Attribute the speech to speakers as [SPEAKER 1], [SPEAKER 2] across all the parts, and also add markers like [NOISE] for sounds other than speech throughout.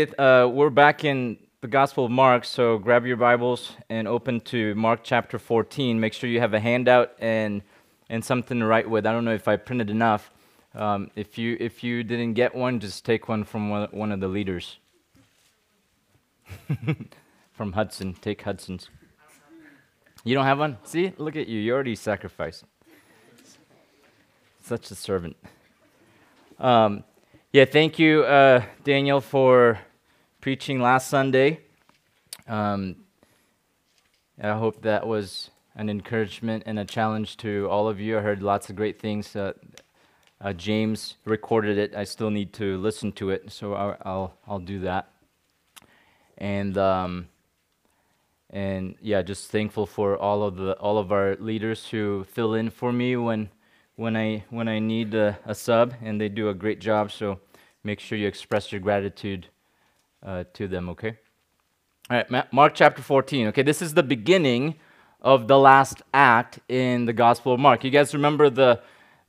[SPEAKER 1] Uh, we're back in the Gospel of Mark, so grab your Bibles and open to Mark chapter 14. Make sure you have a handout and, and something to write with. I don't know if I printed enough. Um, if, you, if you didn't get one, just take one from one, of the leaders. [LAUGHS] from Hudson. Take Hudson's. You don't have one? See? Look at you. You already sacrificed. Such a servant. Um, yeah, thank you, uh, Daniel, for preaching last Sunday. Um, I hope that was an encouragement and a challenge to all of you. I heard lots of great things. Uh, uh, James recorded it. I still need to listen to it, so I'll I'll, I'll do that. And um, and yeah, just thankful for all of the all of our leaders who fill in for me when when I when I need a, a sub, and they do a great job. So make sure you express your gratitude uh, to them, okay? All right, Mark chapter 14. Okay, this is the beginning of the last act in the Gospel of Mark. You guys remember the,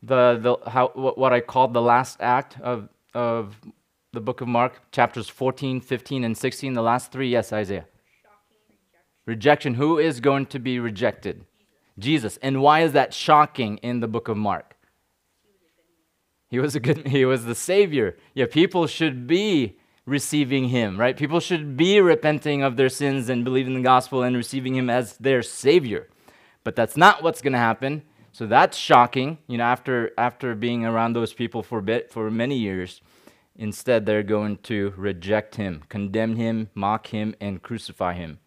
[SPEAKER 1] the, the how, what I called the last act of, of the book of Mark, chapters 14, 15, and 16, the last three? Yes, Isaiah. Rejection. Who is going to be rejected? Jesus. And why is that shocking in the book of Mark? He was a good he was the savior. Yeah, people should be receiving him, right? People should be repenting of their sins and believing the gospel and receiving him as their savior. But that's not what's going to happen. So that's shocking, you know, after after being around those people for bit for many years. Instead, they're going to reject him, condemn him, mock him and crucify him.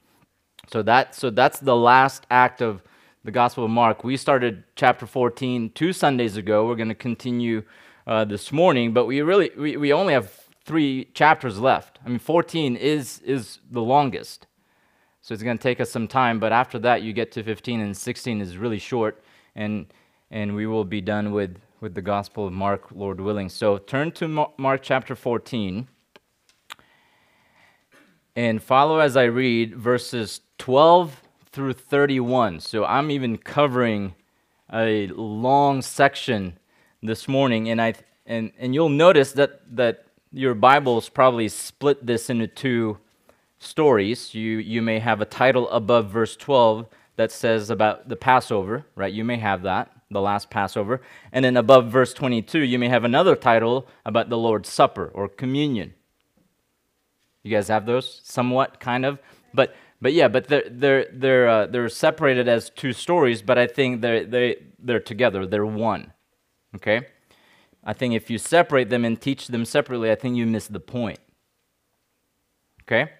[SPEAKER 1] So that so that's the last act of the Gospel of Mark. We started chapter 14 two Sundays ago. We're going to continue uh, this morning, but we really we, we only have three chapters left. I mean, 14 is, is the longest. So it's going to take us some time, but after that, you get to 15, and 16 is really short, and, and we will be done with, with the Gospel of Mark, Lord willing. So turn to Mark chapter 14 and follow as I read verses 12 through 31. So I'm even covering a long section this morning, and I and and you'll notice that that your Bibles probably split this into two stories. You, you may have a title above verse 12 that says about the Passover, right? You may have that, the last Passover. And then above verse 22, you may have another title about the Lord's Supper or communion. You guys have those somewhat, kind of? But, but yeah, but they're, they're, they're, uh, they're separated as two stories, but I think they're, they, they're together. They're one. Okay? I think if you separate them and teach them separately, I think you miss the point. Okay?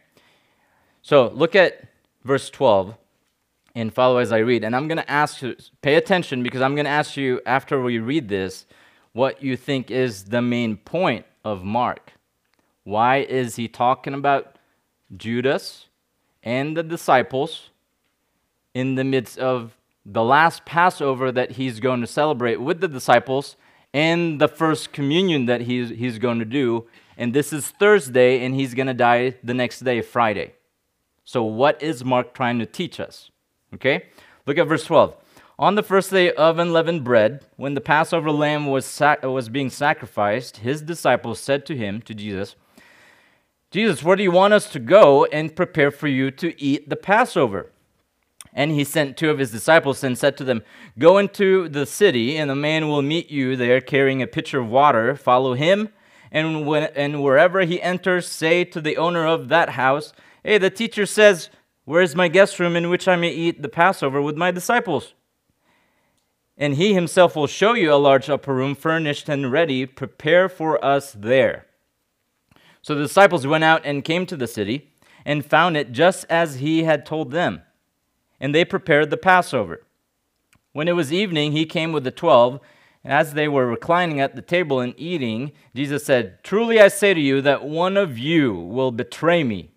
[SPEAKER 1] So look at verse 12 and follow as I read. And I'm going to ask you, pay attention because I'm going to ask you after we read this what you think is the main point of Mark. Why is he talking about Judas and the disciples in the midst of the last Passover that he's going to celebrate with the disciples? And the first communion that he's, he's going to do. And this is Thursday, and he's going to die the next day, Friday. So, what is Mark trying to teach us? Okay? Look at verse 12. On the first day of unleavened bread, when the Passover lamb was, sac- was being sacrificed, his disciples said to him, to Jesus, Jesus, where do you want us to go and prepare for you to eat the Passover? And he sent two of his disciples and said to them, Go into the city, and a man will meet you there carrying a pitcher of water. Follow him, and, when, and wherever he enters, say to the owner of that house, Hey, the teacher says, Where is my guest room in which I may eat the Passover with my disciples? And he himself will show you a large upper room furnished and ready. Prepare for us there. So the disciples went out and came to the city and found it just as he had told them and they prepared the Passover. When it was evening, he came with the twelve. And as they were reclining at the table and eating, Jesus said, Truly I say to you that one of you will betray me,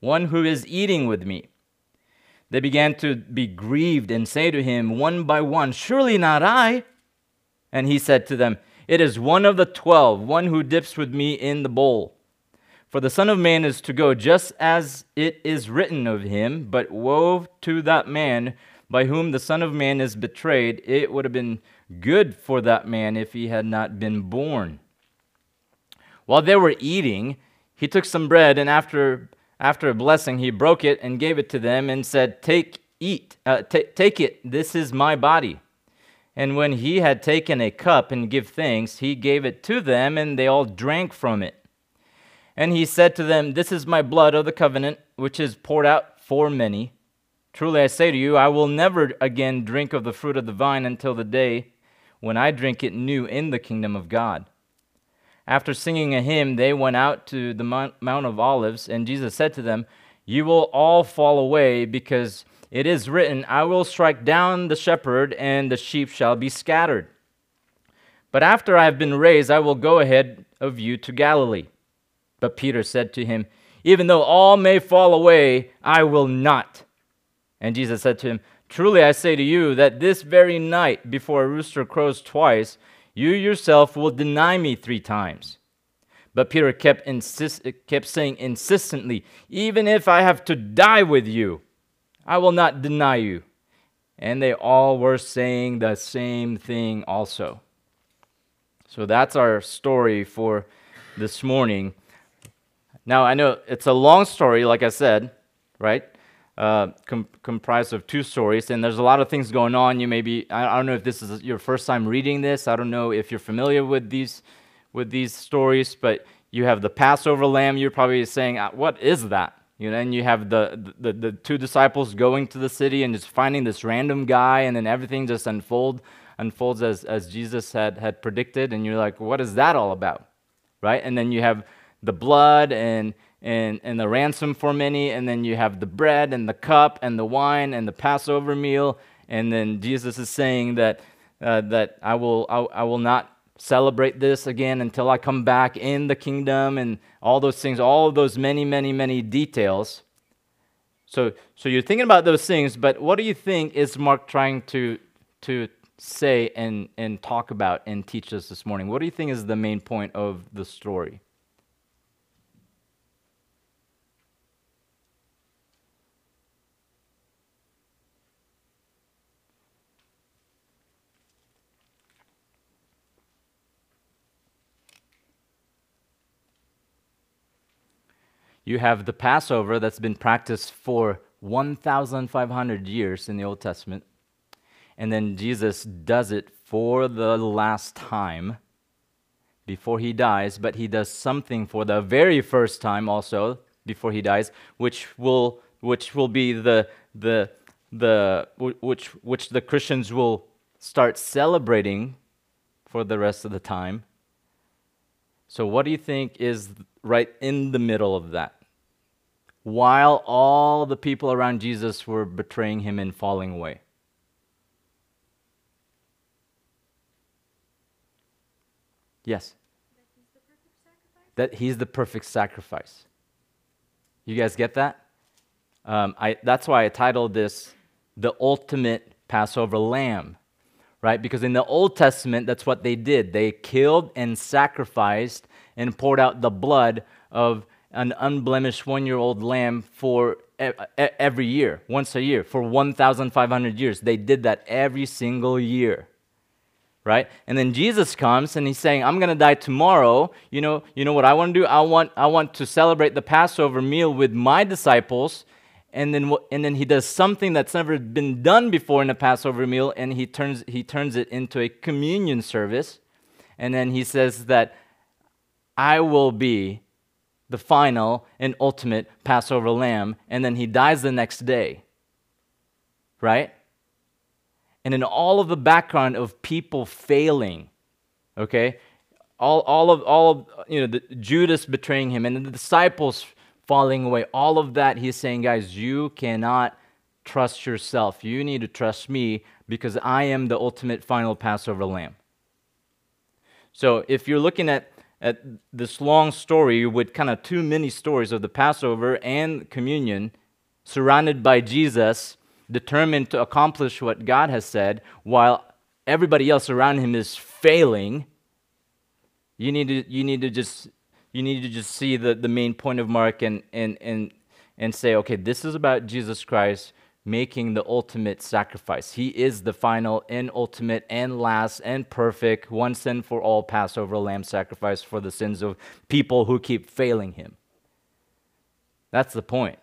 [SPEAKER 1] one who is eating with me. They began to be grieved and say to him one by one, Surely not I. And he said to them, It is one of the twelve, one who dips with me in the bowl. For the Son of Man is to go just as it is written of him, but woe to that man by whom the Son of Man is betrayed. It would have been good for that man if he had not been born. While they were eating, he took some bread and after after a blessing he broke it and gave it to them and said, "Take, eat, uh, t- take it. This is my body." And when he had taken a cup and give thanks, he gave it to them, and they all drank from it. And he said to them, This is my blood of the covenant, which is poured out for many. Truly I say to you, I will never again drink of the fruit of the vine until the day when I drink it new in the kingdom of God. After singing a hymn, they went out to the Mount of Olives, and Jesus said to them, You will all fall away, because it is written, I will strike down the shepherd, and the sheep shall be scattered. But after I have been raised, I will go ahead of you to Galilee. But Peter said to him, Even though all may fall away, I will not. And Jesus said to him, Truly I say to you that this very night, before a rooster crows twice, you yourself will deny me three times. But Peter kept, insist, kept saying insistently, Even if I have to die with you, I will not deny you. And they all were saying the same thing also. So that's our story for this morning. Now, I know it's a long story, like I said, right? Uh, com- comprised of two stories, and there's a lot of things going on. You maybe I, I don't know if this is your first time reading this. I don't know if you're familiar with these with these stories, but you have the Passover lamb. You're probably saying, uh, "What is that?" You know, and you have the, the the two disciples going to the city and just finding this random guy, and then everything just unfold unfolds as as Jesus had had predicted, and you're like, "What is that all about?" Right? And then you have the blood and and, and the ransom for many, and then you have the bread and the cup and the wine and the Passover meal, and then Jesus is saying that uh, that I will I, I will not celebrate this again until I come back in the kingdom and all those things, all of those many many many details. So so you're thinking about those things, but what do you think is Mark trying to to say and and talk about and teach us this morning? What do you think is the main point of the story? You have the Passover that's been practiced for 1,500 years in the Old Testament. And then Jesus does it for the last time before he dies, but he does something for the very first time also before he dies, which will, which will be the, the, the, which, which the Christians will start celebrating for the rest of the time. So, what do you think is right in the middle of that? While all the people around Jesus were betraying him and falling away. Yes. That he's the perfect sacrifice. You guys get that? Um, I, that's why I titled this The Ultimate Passover Lamb, right? Because in the Old Testament, that's what they did. They killed and sacrificed and poured out the blood of an unblemished one year old lamb for every year, once a year, for 1,500 years. They did that every single year. Right? And then Jesus comes and he's saying, I'm to die tomorrow. You know, you know what I want to do? I want, I want to celebrate the Passover meal with my disciples. And then, and then he does something that's never been done before in a Passover meal, and he turns, he turns it into a communion service. And then he says that I will be the final and ultimate Passover lamb, and then he dies the next day. Right? And in all of the background of people failing, okay? All, all of all of you know the, Judas betraying him and the disciples falling away, all of that, he's saying, guys, you cannot trust yourself. You need to trust me because I am the ultimate final Passover lamb. So if you're looking at at this long story with kind of two mini stories of the Passover and communion, surrounded by Jesus, determined to accomplish what God has said, while everybody else around him is failing. You need to, you need to just you need to just see the, the main point of Mark and, and, and, and say, okay, this is about Jesus Christ making the ultimate sacrifice. He is the final and ultimate and last and perfect, once and for all Passover lamb sacrifice for the sins of people who keep failing him. That's the point.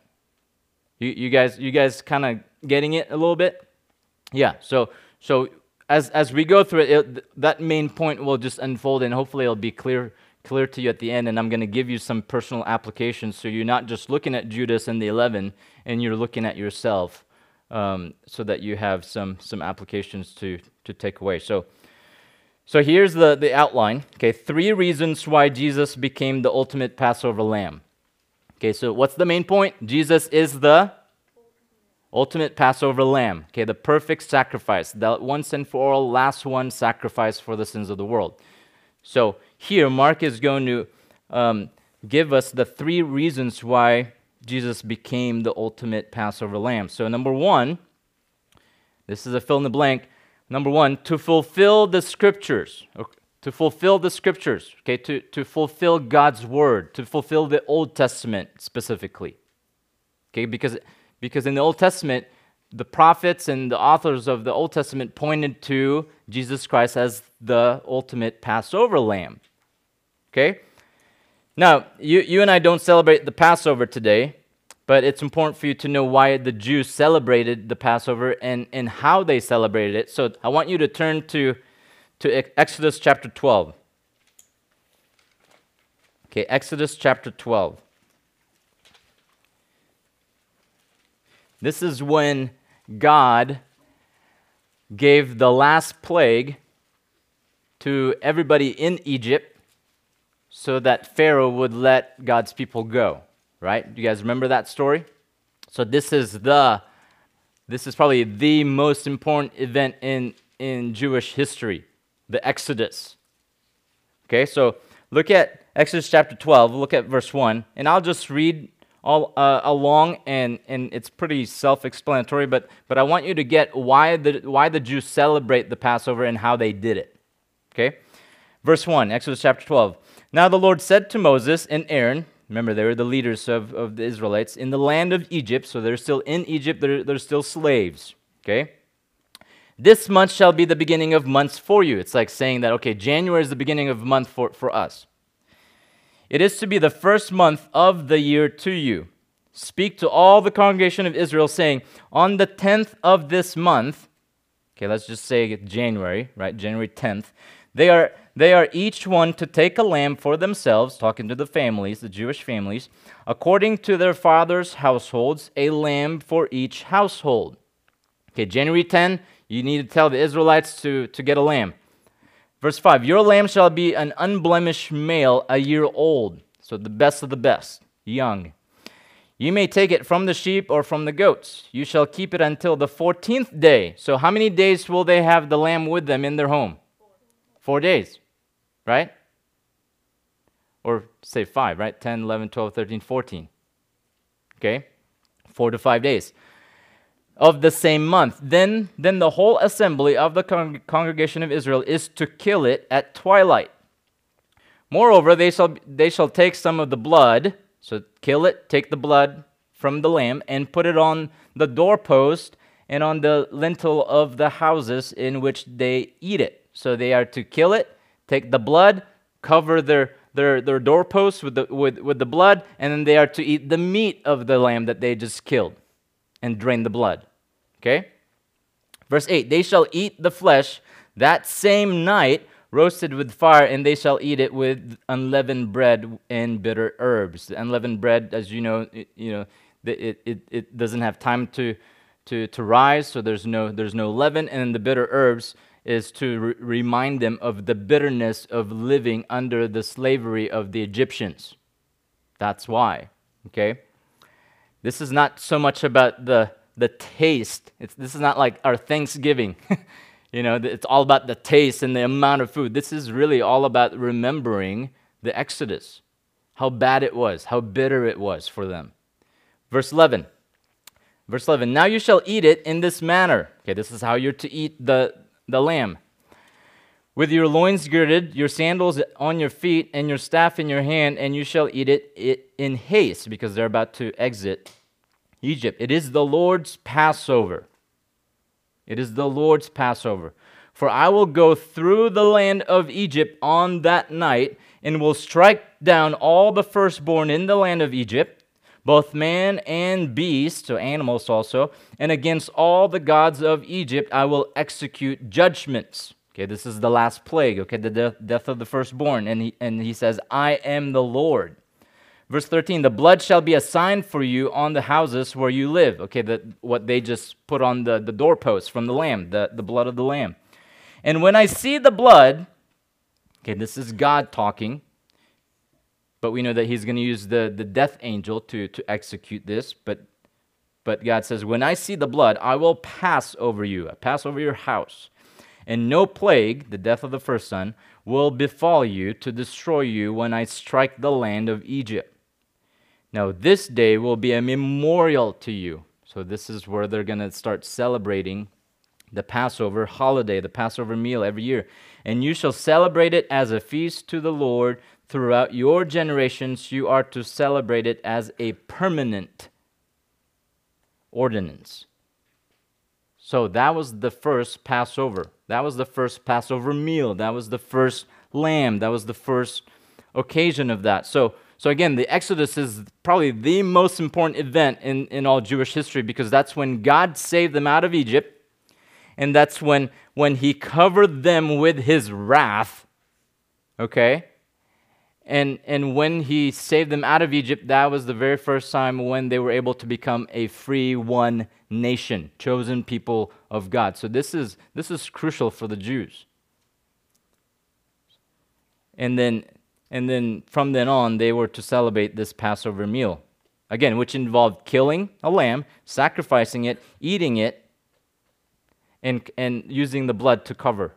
[SPEAKER 1] You, you guys, you guys kind of getting it a little bit? Yeah. So, so as as we go through it, it, that main point will just unfold, and hopefully it'll be clear clear to you at the end. And I'm going to give you some personal applications, so you're not just looking at Judas and the eleven, and you're looking at yourself, um, so that you have some some applications to to take away. So. So here's the, the outline. Okay, three reasons why Jesus became the ultimate Passover lamb. Okay, so what's the main point? Jesus is the ultimate Passover lamb. Okay, the perfect sacrifice, the once and for all, last one sacrifice for the sins of the world. So here, Mark is going to um, give us the three reasons why Jesus became the ultimate Passover lamb. So, number one, this is a fill in the blank. Number one, to fulfill the scriptures. To fulfill the scriptures, okay, to, to fulfill God's word, to fulfill the Old Testament specifically. Okay, because, because in the Old Testament, the prophets and the authors of the Old Testament pointed to Jesus Christ as the ultimate Passover lamb. Okay? Now, you, you and I don't celebrate the Passover today, but it's important for you to know why the Jews celebrated the Passover and, and how they celebrated it. So I want you to turn to, to Exodus chapter 12. Okay, Exodus chapter 12. This is when God gave the last plague to everybody in Egypt so that Pharaoh would let God's people go right? Do you guys remember that story? So this is the this is probably the most important event in in Jewish history, the Exodus. Okay, so look at Exodus chapter 12, look at verse 1, and I'll just read all uh, along and and it's pretty self-explanatory, but but I want you to get why the why the Jews celebrate the Passover and how they did it. Okay? Verse 1, Exodus chapter 12. Now the Lord said to Moses and Aaron, Remember, they were the leaders of, of the Israelites in the land of Egypt, so they're still in Egypt, they're, they're still slaves. Okay? This month shall be the beginning of months for you. It's like saying that, okay, January is the beginning of month for, for us. It is to be the first month of the year to you. Speak to all the congregation of Israel, saying, On the 10th of this month, okay, let's just say January, right? January 10th, they are they are each one to take a lamb for themselves, talking to the families, the Jewish families, according to their father's households, a lamb for each household. Okay, January 10, you need to tell the Israelites to, to get a lamb. Verse 5 Your lamb shall be an unblemished male, a year old. So the best of the best, young. You may take it from the sheep or from the goats. You shall keep it until the 14th day. So, how many days will they have the lamb with them in their home? Four days right? Or say five, right? 10, 11, 12, 13, 14. Okay? Four to five days of the same month. Then, then the whole assembly of the con- congregation of Israel is to kill it at twilight. Moreover, they shall, they shall take some of the blood, so kill it, take the blood from the lamb, and put it on the doorpost and on the lintel of the houses in which they eat it. So they are to kill it take the blood, cover their, their, their doorposts with the, with, with the blood, and then they are to eat the meat of the lamb that they just killed and drain the blood. Okay? Verse 8 They shall eat the flesh that same night, roasted with fire, and they shall eat it with unleavened bread and bitter herbs. The unleavened bread, as you know, it, you know, it, it, it doesn't have time to, to, to rise, so there's no, there's no leaven, and the bitter herbs is to re- remind them of the bitterness of living under the slavery of the Egyptians. That's why, okay? This is not so much about the, the taste. It's, this is not like our Thanksgiving. [LAUGHS] you know, it's all about the taste and the amount of food. This is really all about remembering the Exodus, how bad it was, how bitter it was for them. Verse 11. Verse 11, now you shall eat it in this manner. Okay, this is how you're to eat the, the lamb. With your loins girded, your sandals on your feet, and your staff in your hand, and you shall eat it in haste, because they're about to exit Egypt. It is the Lord's Passover. It is the Lord's Passover. For I will go through the land of Egypt on that night, and will strike down all the firstborn in the land of Egypt, both man and beast, so animals also, and against all the gods of Egypt I will execute judgments. Okay, this is the last plague, okay, the death, death of the firstborn. And he, and he says, I am the Lord. Verse 13, the blood shall be a sign for you on the houses where you live. Okay, the, what they just put on the, the doorposts from the lamb, the, the blood of the lamb. And when I see the blood, okay, this is God talking, but we know that he's going to use the, the death angel to, to execute this. But, but God says, When I see the blood, I will pass over you, I pass over your house. And no plague, the death of the first son, will befall you to destroy you when I strike the land of Egypt. Now, this day will be a memorial to you. So, this is where they're going to start celebrating the Passover holiday, the Passover meal every year. And you shall celebrate it as a feast to the Lord throughout your generations, you are to celebrate it as a permanent ordinance. So that was the first Passover. That was the first Passover meal. That was the first lamb. That was the first occasion of that. So, so again, the Exodus is probably the most important event in, in all Jewish history because that's when God saved them out of Egypt. And that's when, when he covered them with his wrath. Okay? And, and when he saved them out of Egypt, that was the very first time when they were able to become a free one nation, chosen people of God. So this is, this is crucial for the Jews. And then, and then from then on, they were to celebrate this Passover meal. Again, which involved killing a lamb, sacrificing it, eating it, and, and using the blood to cover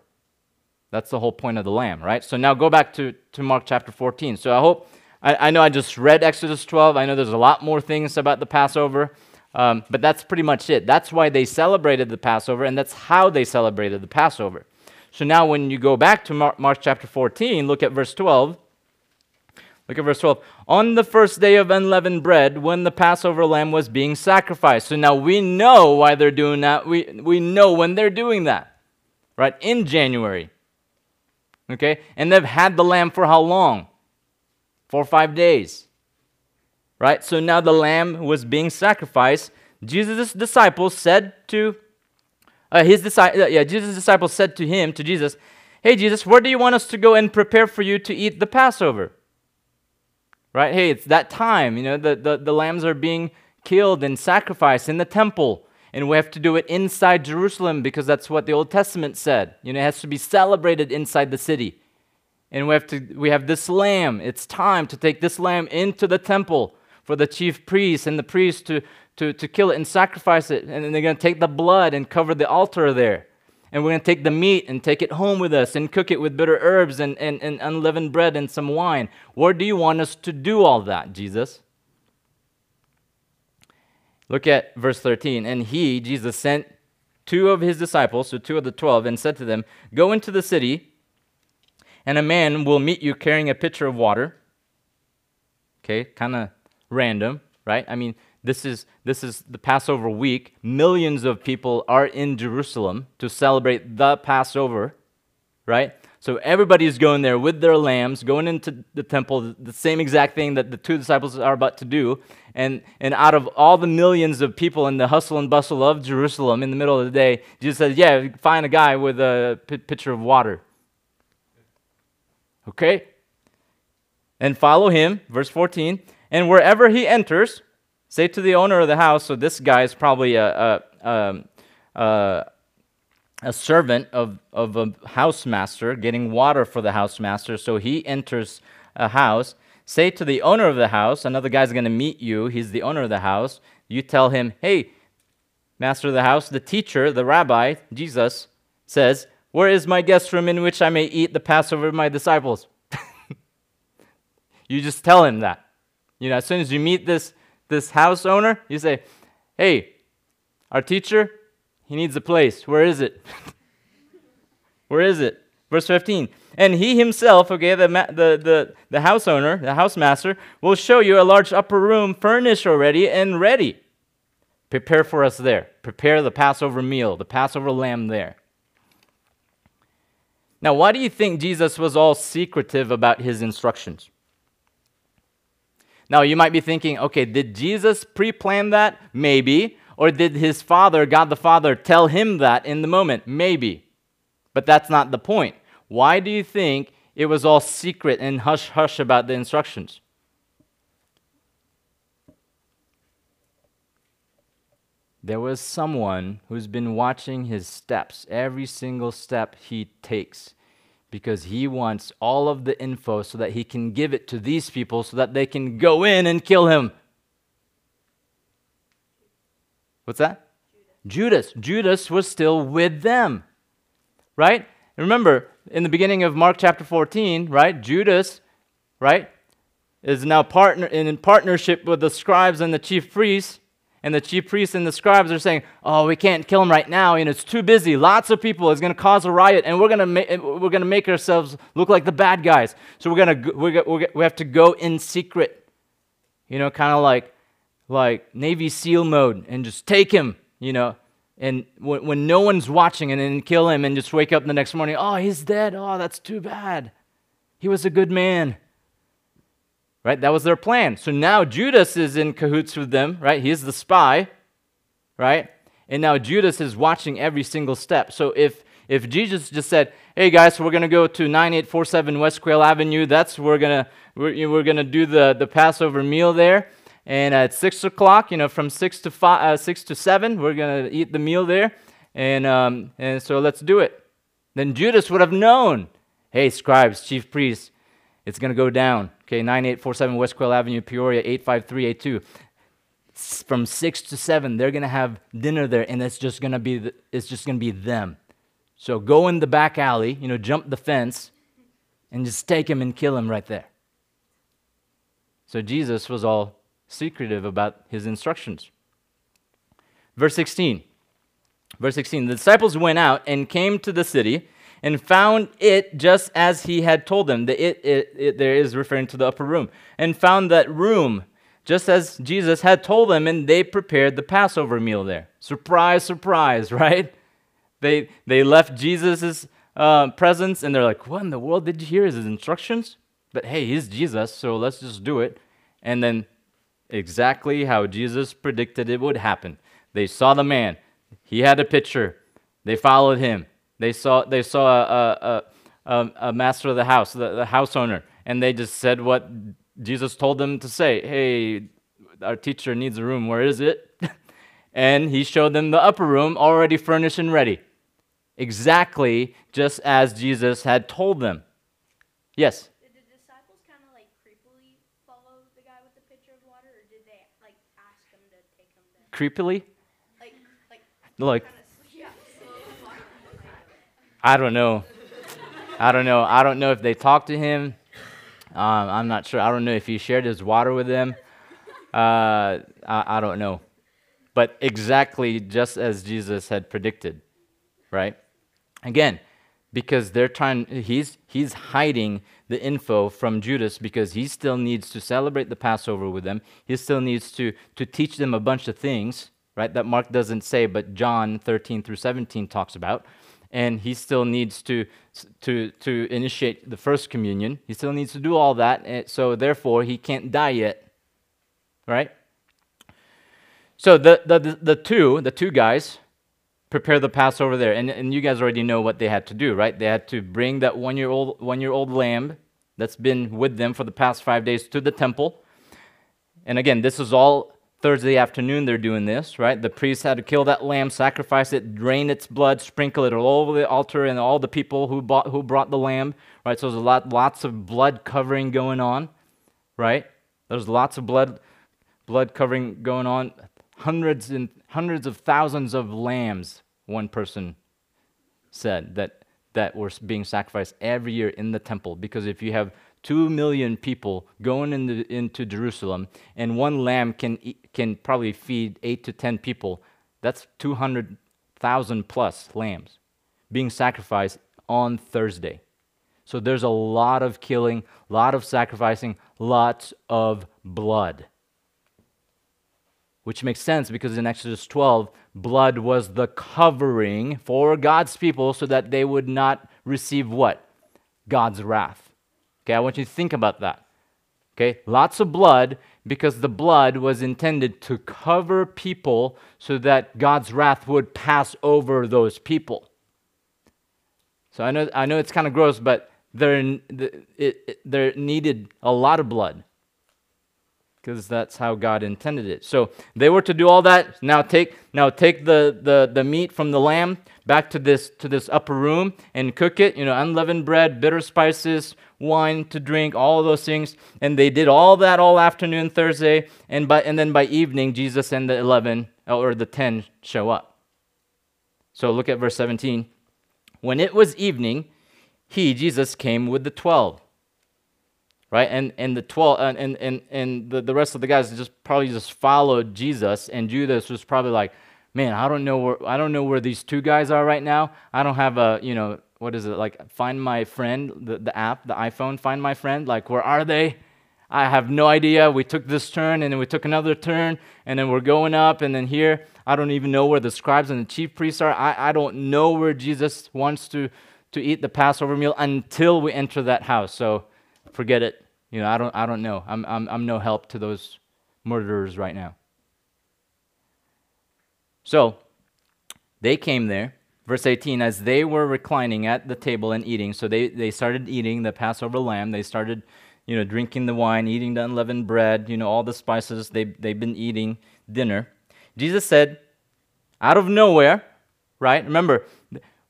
[SPEAKER 1] that's the whole point of the lamb, right? So now go back to, to Mark chapter 14. So I hope, I, I know I just read Exodus 12. I know there's a lot more things about the Passover, um, but that's pretty much it. That's why they celebrated the Passover, and that's how they celebrated the Passover. So now when you go back to Mark, Mark chapter 14, look at verse 12. Look at verse 12. On the first day of unleavened bread, when the Passover lamb was being sacrificed. So now we know why they're doing that. We, we know when they're doing that, right? In January. Okay? And they've had the lamb for how long? Four or five days. Right? So now the lamb was being sacrificed. Jesus' disciples said to uh, his disciples, uh, yeah, Jesus' disciples said to him, to Jesus, Hey, Jesus, where do you want us to go and prepare for you to eat the Passover? Right? Hey, it's that time. You know, the, the, the lambs are being killed and sacrificed in the temple and we have to do it inside Jerusalem because that's what the Old Testament said. You know, it has to be celebrated inside the city. And we have to we have this lamb. It's time to take this lamb into the temple for the chief priests and the priests to, to, to kill it and sacrifice it. And then they're going to take the blood and cover the altar there. And we're going to take the meat and take it home with us and cook it with bitter herbs and, and, and unleavened bread and some wine. Where do you want us to do all that, Jesus? Look at verse 13. And he, Jesus, sent two of his disciples, so two of the twelve, and said to them, Go into the city, and a man will meet you carrying a pitcher of water. Okay, kind of random, right? I mean, this is this is the Passover week. Millions of people are in Jerusalem to celebrate the Passover, right? So everybody's going there with their lambs, going into the temple, the same exact thing that the two disciples are about to do. And, and out of all the millions of people in the hustle and bustle of Jerusalem in the middle of the day, Jesus says, Yeah, find a guy with a pitcher of water. Okay? And follow him, verse 14. And wherever he enters, say to the owner of the house, so this guy is probably a, a, a, a a servant of, of a housemaster getting water for the housemaster. So he enters a house. Say to the owner of the house, another guy's going to meet you. He's the owner of the house. You tell him, hey, master of the house, the teacher, the rabbi, Jesus, says, Where is my guest room in which I may eat the Passover of my disciples? [LAUGHS] you just tell him that. You know, as soon as you meet this, this house owner, you say, Hey, our teacher, he needs a place. Where is it? [LAUGHS] Where is it? Verse 15. And he himself, okay, the, the, the, the house owner, the house master, will show you a large upper room furnished already and ready. Prepare for us there. Prepare the Passover meal, the Passover lamb there. Now, why do you think Jesus was all secretive about his instructions? Now, you might be thinking, okay, did Jesus pre plan that? Maybe. Or did his father, God the Father, tell him that in the moment? Maybe. But that's not the point. Why do you think it was all secret and hush hush about the instructions? There was someone who's been watching his steps, every single step he takes, because he wants all of the info so that he can give it to these people so that they can go in and kill him. What's that? Judas. Judas, Judas was still with them. Right? remember, in the beginning of Mark chapter 14, right? Judas, right, is now partner in partnership with the scribes and the chief priests. And the chief priests and the scribes are saying, "Oh, we can't kill him right now. You know, it's too busy. Lots of people. It's going to cause a riot, and we're going to ma- we're going to make ourselves look like the bad guys. So we're going to we're, we have to go in secret. You know, kind of like like Navy SEAL mode and just take him, you know, and when, when no one's watching and then kill him and just wake up the next morning, oh, he's dead. Oh, that's too bad. He was a good man. Right? That was their plan. So now Judas is in cahoots with them, right? He's the spy, right? And now Judas is watching every single step. So if if Jesus just said, "Hey guys, we're to go to 9847 West Quail Avenue. That's we're to we're, we're to do the the Passover meal there." And at six o'clock, you know, from six to five, uh, six to seven, we're gonna eat the meal there, and um, and so let's do it. Then Judas would have known, hey, scribes, chief priests, it's gonna go down. Okay, 9847 West Quail Avenue, Peoria, 85382. From six to seven, they're gonna have dinner there, and it's just gonna be the, it's just gonna be them. So go in the back alley, you know, jump the fence, and just take him and kill him right there. So Jesus was all secretive about his instructions. Verse 16. Verse 16 The disciples went out and came to the city and found it just as he had told them. The it, it, it there is referring to the upper room. And found that room just as Jesus had told them, and they prepared the Passover meal there. Surprise, surprise, [LAUGHS] right? They, they left Jesus' uh, presence and they're like, What in the world did you hear? His instructions? But hey, he's Jesus, so let's just do it. And then exactly how Jesus predicted it would happen. They saw the man. He had a picture. They followed him. They saw, they saw a, a, a, a master of the house, the, the house owner, and they just said what Jesus told them to say. Hey, our teacher needs a room. Where is it? [LAUGHS] and he showed them the upper room already furnished and ready. Exactly just as Jesus had told them. Yes? Creepily? Like, like, like I don't know. I don't know. I don't know if they talked to him. Um, I'm not sure. I don't know if he shared his water with them. Uh, I, I don't know. But exactly just as Jesus had predicted, right? Again, because they're trying, he's, he's hiding the info from Judas because he still needs to celebrate the Passover with them. He still needs to, to teach them a bunch of things, right, that Mark doesn't say, but John 13 through 17 talks about. And he still needs to, to, to initiate the first communion. He still needs to do all that. Eh, so therefore, he can't die yet, right? So the, the, the, the two, the two guys, prepare the Passover there. And, and you guys already know what they had to do, right? They had to bring that one year old one year old lamb that's been with them for the past five days to the temple. And again, this is all Thursday afternoon they're doing this, right? The priests had to kill that lamb, sacrifice it, drain its blood, sprinkle it all over the altar and all the people who bought who brought the lamb, right? So there's a lot lots of blood covering going on, right? There's lots of blood blood covering going on hundreds and hundreds of thousands of lambs, one person said, that, that were being sacrificed every year in the temple. Because if you have two million people going into, into Jerusalem, and one lamb can, can probably feed eight to ten people, that's 200,000 plus lambs being sacrificed on Thursday. So there's a lot of killing, a lot of sacrificing, lots of blood which makes sense because in Exodus 12, blood was the covering for God's people so that they would not receive what? God's wrath. Okay, I want you to think about that. Okay, lots of blood because the blood was intended to cover people so that God's wrath would pass over those people. So I know, I know it's kind of gross, but there, there needed a lot of blood because that's how God intended it. So they were to do all that. Now take now take the, the, the meat from the lamb back to this to this upper room and cook it. You know, unleavened bread, bitter spices, wine to drink, all those things. And they did all that all afternoon Thursday, and by and then by evening, Jesus and the eleven uh, or the ten show up. So look at verse 17. When it was evening, he, Jesus, came with the twelve right? And and the twelve and and and, and the, the rest of the guys just probably just followed Jesus, and Judas was probably like, man, I don't know where I don't know where these two guys are right now. I don't have a you know what is it like find my friend the, the app the iphone find my friend like where are they i have no idea we took this turn and then we took another turn and then we're going up and then here i don't even know where the scribes and the chief priests are i, I don't know where jesus wants to to eat the passover meal until we enter that house so forget it. You know, I don't, I don't know. I'm, I'm, I'm no help to those murderers right now. So they came there. Verse 18, as they were reclining at the table and eating, so they, they started eating the Passover lamb. They started, you know, drinking the wine, eating the unleavened bread, you know, all the spices. They, they've been eating dinner. Jesus said, out of nowhere, right? Remember,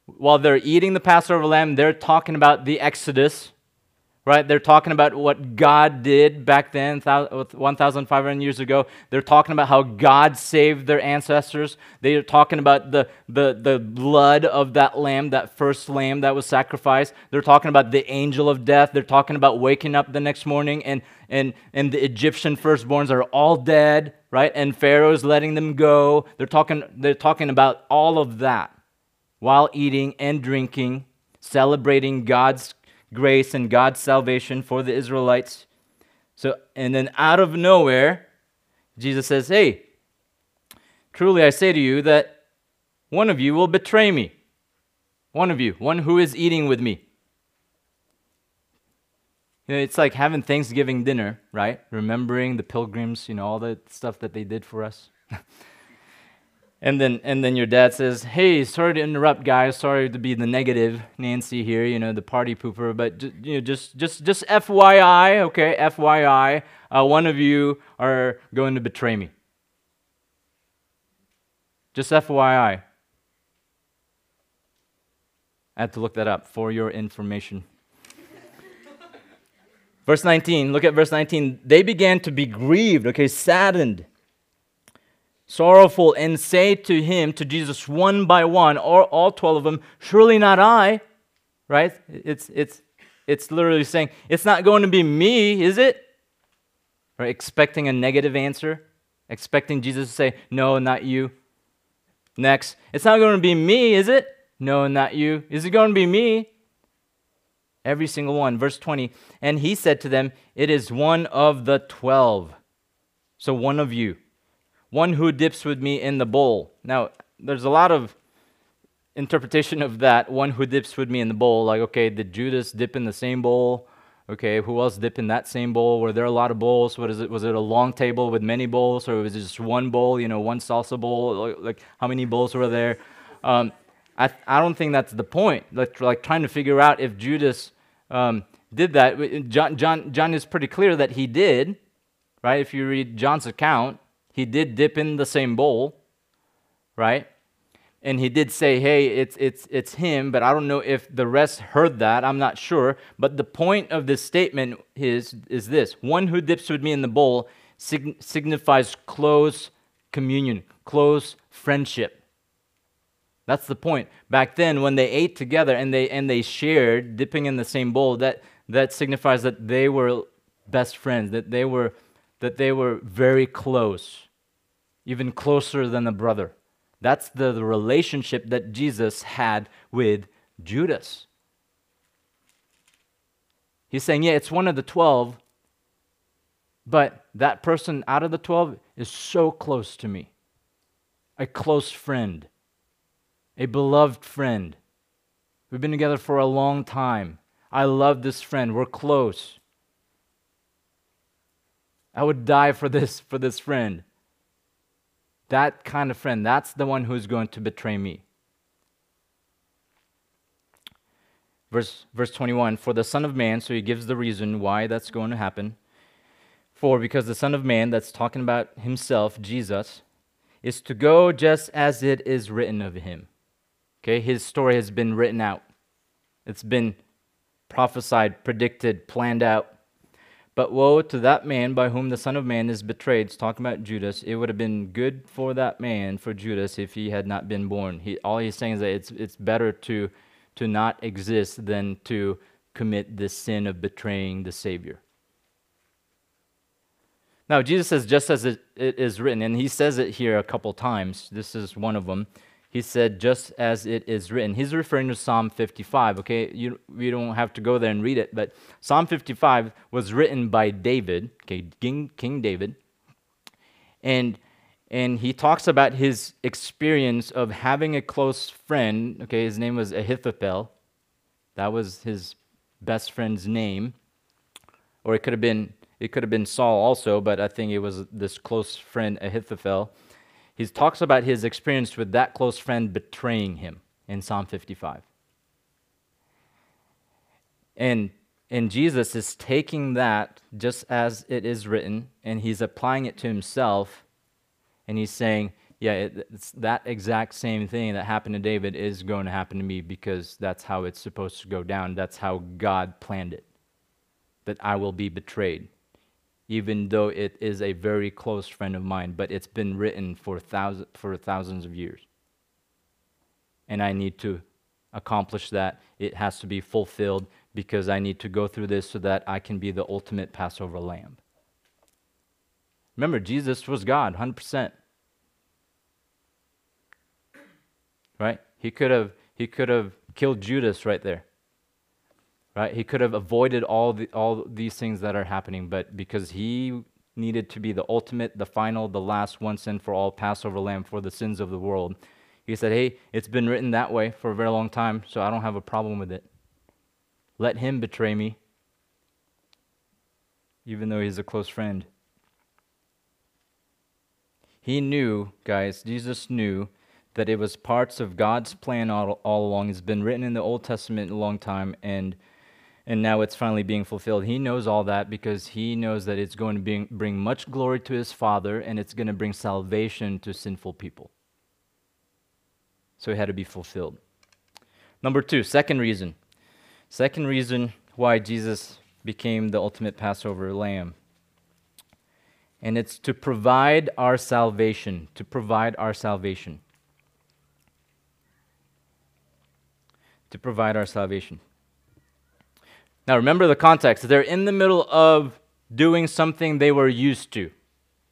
[SPEAKER 1] while they're eating the Passover lamb, they're talking about the Exodus, right? They're talking about what God did back then, 1,500 years ago. They're talking about how God saved their ancestors. They're talking about the, the, the blood of that lamb, that first lamb that was sacrificed. They're talking about the angel of death. They're talking about waking up the next morning and, and, and the Egyptian firstborns are all dead, right? And Pharaoh's letting them go. They're talking, they're talking about all of that while eating and drinking, celebrating God's grace and God's salvation for the Israelites. So, and then out of nowhere, Jesus says, Hey, truly I say to you that one of you will betray me. One of you, one who is eating with me. You know, it's like having Thanksgiving dinner, right? Remembering the pilgrims, you know, all the stuff that they did for us. [LAUGHS] And then, and then your dad says, "Hey, sorry to interrupt, guys. Sorry to be the negative Nancy here, you know, the party pooper. But you know, just, just, just FYI, okay, FYI, uh, one of you are going to betray me. Just FYI. I had to look that up for your information. verse 19, look at verse 19. They began to be grieved, okay, saddened sorrowful, and say to him, to Jesus, one by one, or all 12 of them, Surely not I. Right? It's, it's, it's literally saying, It's not going to be me, is it? Right? Expecting a negative answer, expecting Jesus to say, No, not you. Next, it's not going to be me, is it? No, not you. Is it going to be me? Every single one. Verse 20. And he said to them, It is one of the twelve. So one of you one who dips with me in the bowl. Now, there's a lot of interpretation of that, one who dips with me in the bowl. Like, okay, did Judas dip in the same bowl? Okay, who else dipped in that same bowl? Were there a lot of bowls? What is it? Was it a long table with many bowls, or was it just one bowl? You know, one salsa bowl. Like, how many bowls were there? Um, I, I don't think that's the point. Like, like trying to figure out if Judas um, did that. John, John, John is pretty clear that he did, right? If you read John's account, he did dip in the same bowl, right? And he did say, hey, it's, it's, it's him, but I don't know if the rest heard that. I'm not sure. But the point of this statement is, is this one who dips with me in the bowl sig- signifies close communion, close friendship. That's the point. Back then, when they ate together and they, and they shared, dipping in the same bowl, that, that signifies that they were best friends, that they were, that they were very close even closer than a brother. That's the, the relationship that Jesus had with Judas. He's saying, yeah, it's one of the 12, but that person out of the 12 is so close to me. A close friend, a beloved friend. We've been together for a long time. I love this friend. We're close. I would die for this for this friend. That kind of friend, that's the one who's going to betray me. Verse, verse 21 For the Son of Man, so he gives the reason why that's going to happen. For because the Son of Man, that's talking about himself, Jesus, is to go just as it is written of him. Okay, his story has been written out, it's been prophesied, predicted, planned out. But woe to that man by whom the Son of Man is betrayed. It's talking about Judas. It would have been good for that man, for Judas, if he had not been born. He, all he's saying is that it's, it's better to, to not exist than to commit the sin of betraying the Savior. Now, Jesus says, just as it, it is written, and he says it here a couple times. This is one of them he said, just as it is written. He's referring to Psalm 55, okay? You, you don't have to go there and read it, but Psalm 55 was written by David, okay, King, King David. And, and he talks about his experience of having a close friend, okay? His name was Ahithophel. That was his best friend's name. Or it could have been it could have been Saul also, but I think it was this close friend Ahithophel he talks about his experience with that close friend betraying him in Psalm 55. And, and Jesus is taking that just as it is written, and he's applying it to himself, and he's saying, yeah, it's that exact same thing that happened to David is going to happen to me because that's how it's supposed to go down. That's how God planned it, that I will be betrayed even though it is a very close friend of mine, but it's been written for, thousands, for thousands of years. And I need to accomplish that. It has to be fulfilled because I need to go through this so that I can be the ultimate Passover lamb. Remember, Jesus was God, 100%. Right? He could have he could have killed Judas right there right? He could have avoided all, the, all these things that are happening, but because he needed to be the ultimate, the final, the last once and for all Passover lamb for the sins of the world, he said, Hey, it's been written that way for a very long time, so I don't have a problem with it. Let him betray me, even though he's a close friend. He knew, guys, Jesus knew that it was parts of God's plan all, all along. It's been written in the Old Testament a long time, and and now it's finally being fulfilled. He knows all that because he knows that it's going to bring, bring much glory to his Father and it's going to bring salvation to sinful people. So it had to be fulfilled. Number two, second reason. Second reason why Jesus became the ultimate Passover lamb. And it's to provide our salvation, to provide our salvation. To provide our salvation. Now remember the context. They're in the middle of doing something they were used to.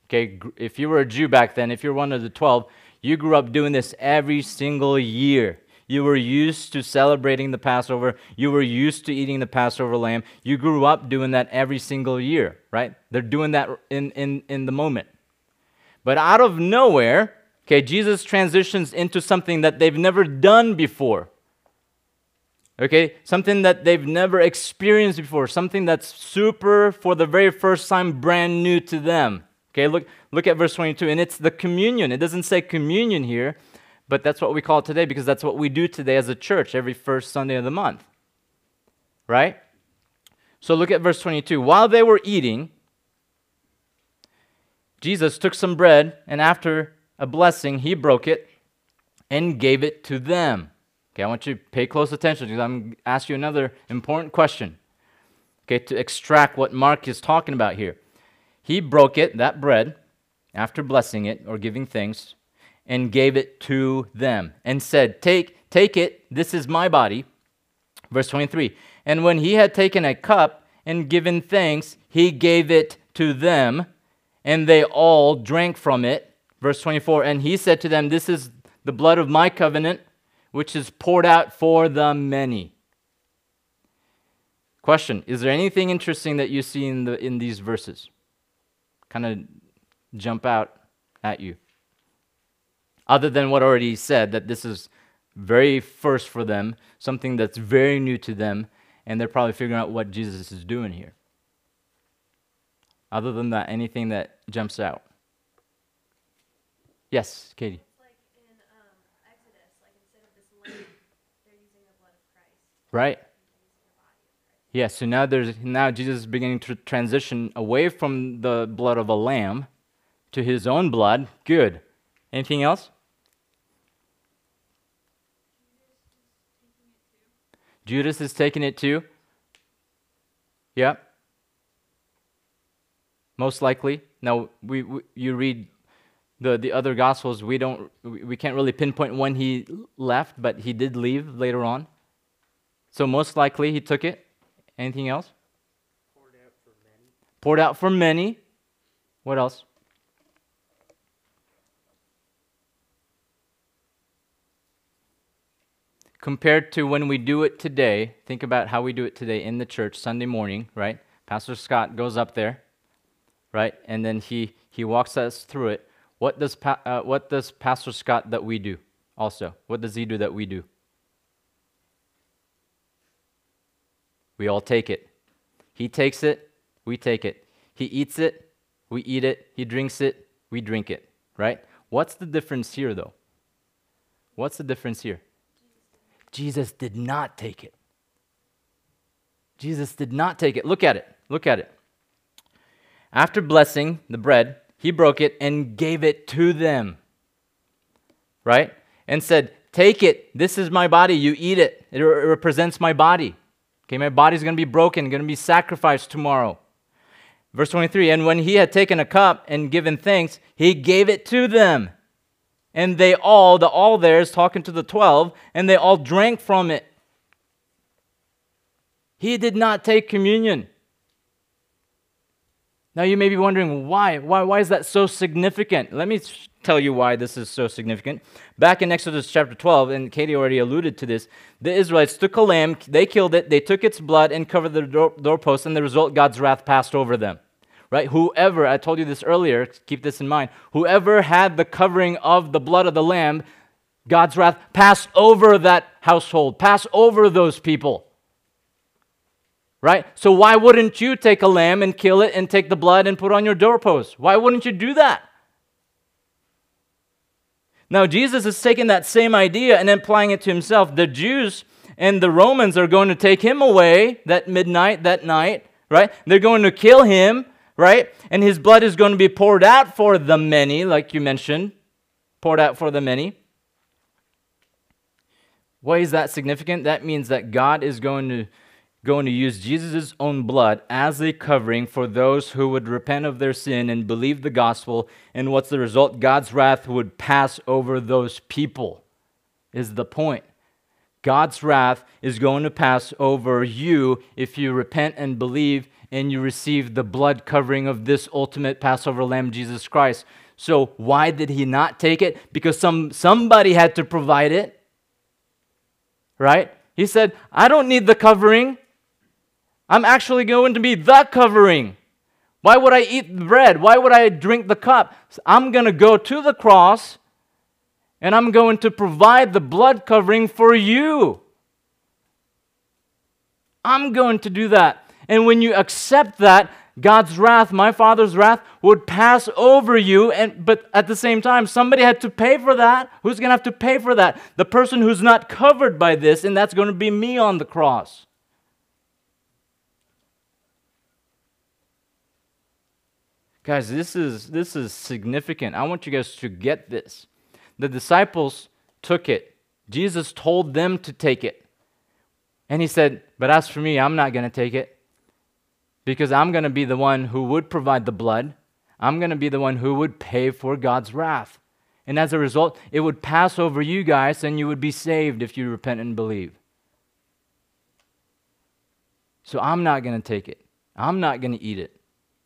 [SPEAKER 1] Okay, if you were a Jew back then, if you're one of the 12, you grew up doing this every single year. You were used to celebrating the Passover. You were used to eating the Passover lamb. You grew up doing that every single year, right? They're doing that in, in, in the moment. But out of nowhere, okay, Jesus transitions into something that they've never done before. Okay, something that they've never experienced before, something that's super for the very first time, brand new to them. Okay, look, look at verse 22, and it's the communion. It doesn't say communion here, but that's what we call it today because that's what we do today as a church every first Sunday of the month. Right? So look at verse 22. While they were eating, Jesus took some bread, and after a blessing, he broke it and gave it to them. Okay, I want you to pay close attention because I'm going to ask you another important question. Okay, to extract what Mark is talking about here. He broke it, that bread, after blessing it or giving thanks, and gave it to them and said, Take, take it, this is my body. Verse 23. And when he had taken a cup and given thanks, he gave it to them, and they all drank from it. Verse 24. And he said to them, This is the blood of my covenant which is poured out for the many. Question Is there anything interesting that you see in, the, in these verses? Kind of jump out at you. Other than what already said, that this is very first for them, something that's very new to them, and they're probably figuring out what Jesus is doing here. Other than that, anything that jumps out? Yes, Katie.
[SPEAKER 2] Like in um, Exodus, like instead of this lamb, they're using the blood of Christ.
[SPEAKER 1] Right? Yeah, so now there's now Jesus is beginning to transition away from the blood of a lamb to his own blood. Good. Anything else? Judas is taking it too. Yeah. Most likely. Now we, we you read the the other gospels. We don't we can't really pinpoint when he left, but he did leave later on. So most likely he took it. Anything else?
[SPEAKER 3] Poured out for many.
[SPEAKER 1] Poured out for many. What else? Compared to when we do it today, think about how we do it today in the church Sunday morning, right? Pastor Scott goes up there, right? And then he, he walks us through it. What does, pa- uh, what does Pastor Scott that we do also? What does he do that we do? We all take it. He takes it, we take it. He eats it, we eat it. He drinks it, we drink it, right? What's the difference here, though? What's the difference here? Jesus did not take it. Jesus did not take it. Look at it. Look at it. After blessing the bread, he broke it and gave it to them. Right? And said, Take it. This is my body. You eat it. It represents my body. Okay, my body's going to be broken, going to be sacrificed tomorrow. Verse 23 And when he had taken a cup and given thanks, he gave it to them. And they all, the all there is talking to the 12, and they all drank from it. He did not take communion. Now you may be wondering why? Why, why is that so significant? Let me tell you why this is so significant. Back in Exodus chapter 12, and Katie already alluded to this, the Israelites took a lamb, they killed it, they took its blood and covered the door, doorpost, and the result, God's wrath passed over them. Right? Whoever, I told you this earlier, keep this in mind, whoever had the covering of the blood of the lamb, God's wrath passed over that household, passed over those people. Right? So why wouldn't you take a lamb and kill it and take the blood and put on your doorpost? Why wouldn't you do that? Now, Jesus is taking that same idea and applying it to himself. The Jews and the Romans are going to take him away that midnight, that night, right? They're going to kill him, right? And his blood is going to be poured out for the many, like you mentioned, poured out for the many. Why is that significant? That means that God is going to going to use Jesus' own blood as a covering for those who would repent of their sin and believe the gospel. And what's the result? God's wrath would pass over those people, is the point. God's wrath is going to pass over you if you repent and believe and you receive the blood covering of this ultimate Passover lamb, Jesus Christ. So, why did he not take it? Because some, somebody had to provide it. Right? He said, I don't need the covering. I'm actually going to be the covering. Why would I eat bread? Why would I drink the cup? I'm going to go to the cross and I'm going to provide the blood covering for you. I'm going to do that. And when you accept that, God's wrath, my Father's wrath, would pass over you. And, but at the same time, somebody had to pay for that. Who's going to have to pay for that? The person who's not covered by this, and that's going to be me on the cross. Guys, this is, this is significant. I want you guys to get this. The disciples took it, Jesus told them to take it. And he said, But as for me, I'm not going to take it because I'm going to be the one who would provide the blood. I'm going to be the one who would pay for God's wrath. And as a result, it would pass over you guys and you would be saved if you repent and believe. So I'm not going to take it. I'm not going to eat it.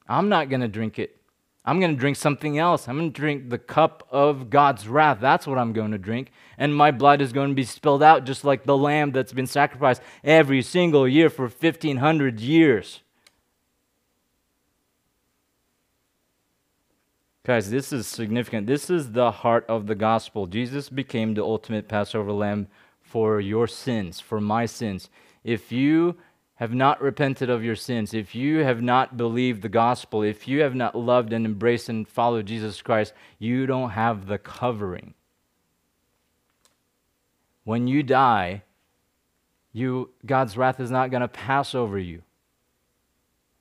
[SPEAKER 1] I'm not going to drink it. I'm going to drink something else. I'm going to drink the cup of God's wrath. That's what I'm going to drink. And my blood is going to be spilled out just like the lamb that's been sacrificed every single year for 1,500 years. Guys, this is significant. This is the heart of the gospel. Jesus became the ultimate Passover lamb for your sins, for my sins. If you have not repented of your sins, if you have not believed the gospel, if you have not loved and embraced and followed Jesus Christ, you don't have the covering. When you die, you, God's wrath is not going to pass over you.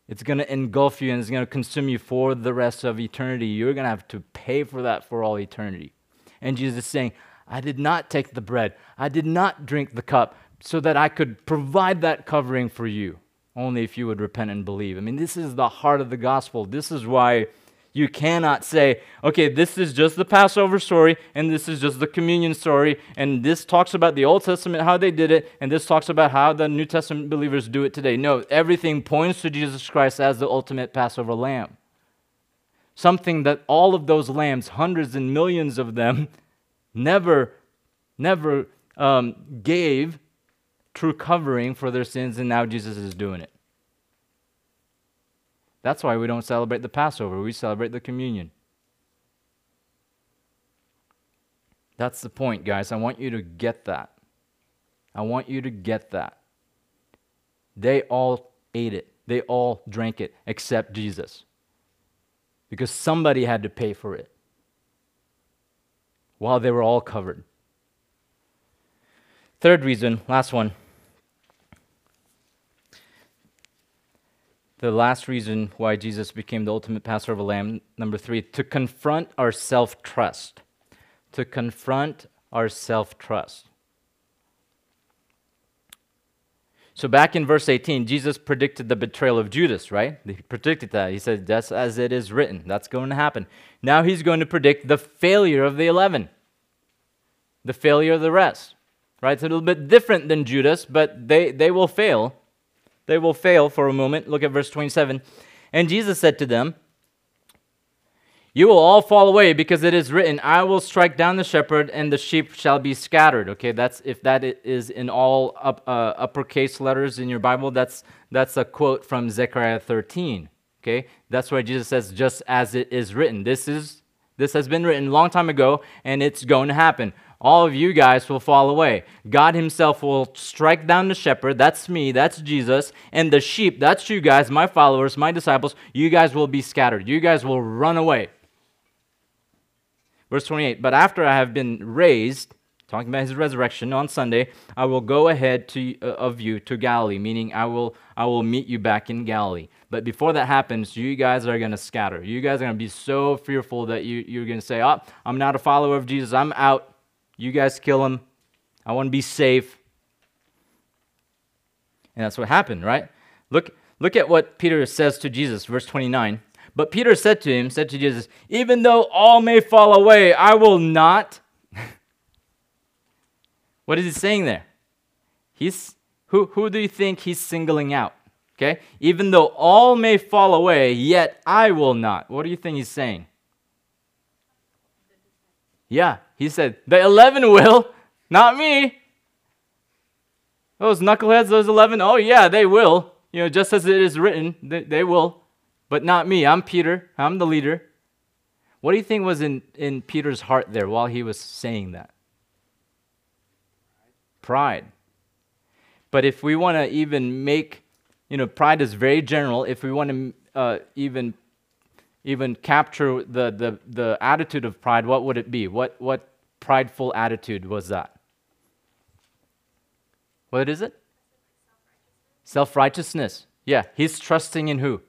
[SPEAKER 1] It's going to engulf you and it's going to consume you for the rest of eternity. You're going to have to pay for that for all eternity. And Jesus is saying, I did not take the bread, I did not drink the cup so that I could provide that covering for you, only if you would repent and believe. I mean, this is the heart of the gospel. This is why you cannot say, okay, this is just the Passover story, and this is just the communion story, and this talks about the Old Testament, how they did it, and this talks about how the New Testament believers do it today. No, everything points to Jesus Christ as the ultimate Passover lamb. Something that all of those lambs, hundreds and millions of them, [LAUGHS] never, never um, gave true covering for their sins, and now Jesus is doing it. That's why we don't celebrate the Passover, we celebrate the communion. That's the point, guys. I want you to get that. I want you to get that. They all ate it, they all drank it, except Jesus. Because somebody had to pay for it while they were all covered. Third reason, last one. The last reason why Jesus became the ultimate Passover lamb, number three, to confront our self trust. To confront our self trust. So, back in verse 18, Jesus predicted the betrayal of Judas, right? He predicted that. He said, That's as it is written. That's going to happen. Now he's going to predict the failure of the 11, the failure of the rest, right? It's a little bit different than Judas, but they, they will fail. They will fail for a moment. Look at verse 27. And Jesus said to them, You will all fall away because it is written, I will strike down the shepherd and the sheep shall be scattered. Okay, that's if that is in all up, uh, uppercase letters in your Bible, that's, that's a quote from Zechariah 13. Okay, that's why Jesus says, just as it is written. This is this has been written a long time ago, and it's going to happen all of you guys will fall away. God Himself will strike down the shepherd, that's me, that's Jesus, and the sheep, that's you guys, my followers, my disciples, you guys will be scattered. You guys will run away. Verse 28 But after I have been raised, talking about his resurrection on Sunday, I will go ahead to, uh, of you to Galilee, meaning I will, I will meet you back in Galilee. But before that happens, you guys are going to scatter. You guys are going to be so fearful that you, you're going to say, Oh, I'm not a follower of Jesus. I'm out. You guys kill him. I want to be safe. And that's what happened, right? Look, look at what Peter says to Jesus, verse 29. But Peter said to him, said to Jesus, Even though all may fall away, I will not. [LAUGHS] what is he saying there? He's who, who do you think he's singling out? Okay? Even though all may fall away, yet I will not. What do you think he's saying? Yeah, he said, The 11 will, not me. Those knuckleheads, those 11, oh yeah, they will. You know, just as it is written, they, they will. But not me. I'm Peter. I'm the leader. What do you think was in, in Peter's heart there while he was saying that? Pride. But if we want to even make, you know, pride is very general. If we want to uh, even even capture the, the, the attitude of pride, what would it be? What, what prideful attitude was that? What is it? Self righteousness. Yeah, he's trusting in who?